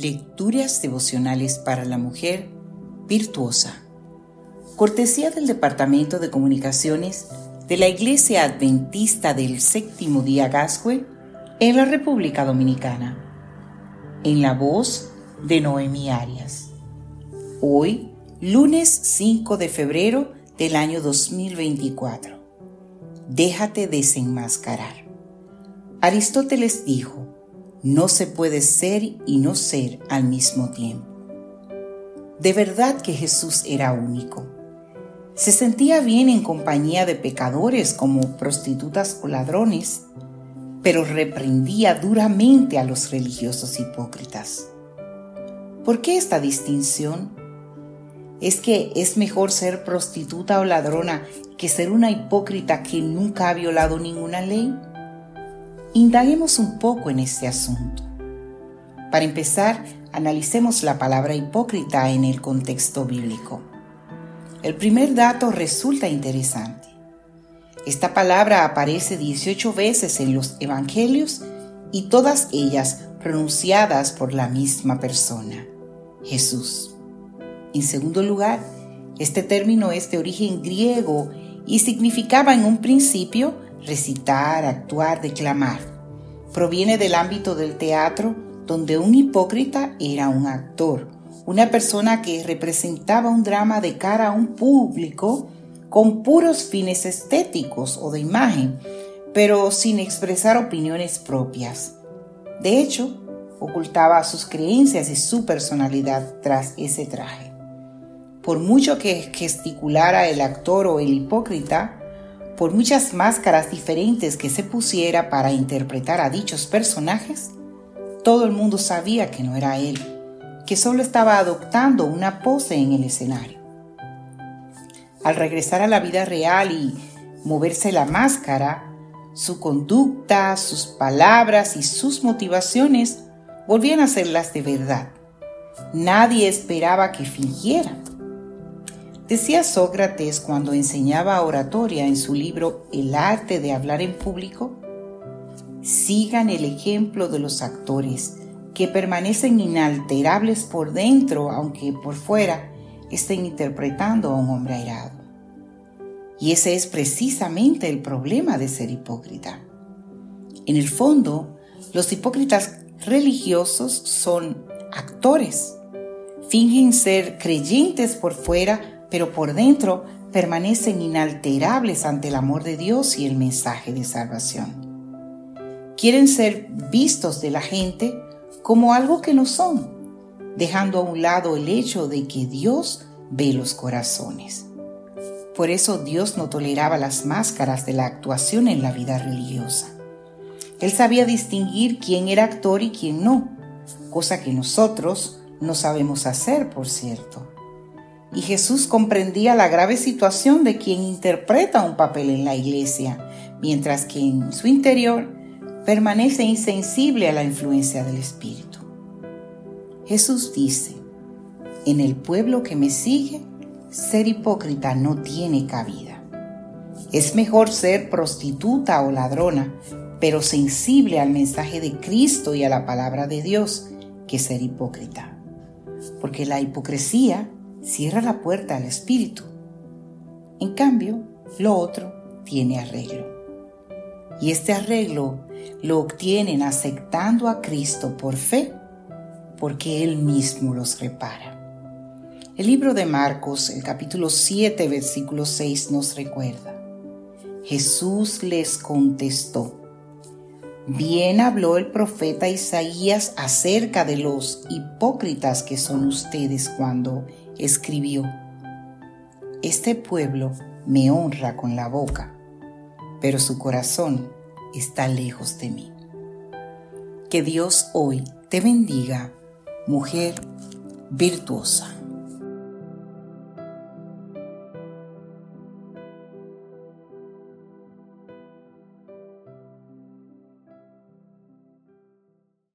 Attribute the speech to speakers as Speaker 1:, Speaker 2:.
Speaker 1: Lecturas devocionales para la mujer virtuosa. Cortesía del Departamento de Comunicaciones de la Iglesia Adventista del Séptimo Día Gascue en la República Dominicana. En la voz de Noemi Arias. Hoy, lunes 5 de febrero del año 2024. Déjate desenmascarar. Aristóteles dijo, no se puede ser y no ser al mismo tiempo. De verdad que Jesús era único. Se sentía bien en compañía de pecadores como prostitutas o ladrones, pero reprendía duramente a los religiosos hipócritas. ¿Por qué esta distinción? ¿Es que es mejor ser prostituta o ladrona que ser una hipócrita que nunca ha violado ninguna ley? Indaguemos un poco en este asunto. Para empezar, analicemos la palabra hipócrita en el contexto bíblico. El primer dato resulta interesante. Esta palabra aparece 18 veces en los Evangelios y todas ellas pronunciadas por la misma persona, Jesús. En segundo lugar, este término es de origen griego y significaba en un principio recitar, actuar, declamar. Proviene del ámbito del teatro, donde un hipócrita era un actor, una persona que representaba un drama de cara a un público con puros fines estéticos o de imagen, pero sin expresar opiniones propias. De hecho, ocultaba sus creencias y su personalidad tras ese traje. Por mucho que gesticulara el actor o el hipócrita, por muchas máscaras diferentes que se pusiera para interpretar a dichos personajes, todo el mundo sabía que no era él, que solo estaba adoptando una pose en el escenario. Al regresar a la vida real y moverse la máscara, su conducta, sus palabras y sus motivaciones volvían a ser las de verdad. Nadie esperaba que fingiera. Decía Sócrates cuando enseñaba oratoria en su libro El arte de hablar en público, sigan el ejemplo de los actores que permanecen inalterables por dentro aunque por fuera estén interpretando a un hombre airado. Y ese es precisamente el problema de ser hipócrita. En el fondo, los hipócritas religiosos son actores. Fingen ser creyentes por fuera, pero por dentro permanecen inalterables ante el amor de Dios y el mensaje de salvación. Quieren ser vistos de la gente como algo que no son, dejando a un lado el hecho de que Dios ve los corazones. Por eso Dios no toleraba las máscaras de la actuación en la vida religiosa. Él sabía distinguir quién era actor y quién no, cosa que nosotros no sabemos hacer, por cierto y Jesús comprendía la grave situación de quien interpreta un papel en la iglesia, mientras que en su interior permanece insensible a la influencia del Espíritu. Jesús dice, en el pueblo que me sigue, ser hipócrita no tiene cabida. Es mejor ser prostituta o ladrona, pero sensible al mensaje de Cristo y a la palabra de Dios, que ser hipócrita. Porque la hipocresía cierra la puerta al espíritu. En cambio, lo otro tiene arreglo. Y este arreglo lo obtienen aceptando a Cristo por fe, porque Él mismo los repara. El libro de Marcos, el capítulo 7, versículo 6 nos recuerda. Jesús les contestó, Bien habló el profeta Isaías acerca de los hipócritas que son ustedes cuando escribió, Este pueblo me honra con la boca, pero su corazón está lejos de mí. Que Dios hoy te bendiga, mujer virtuosa.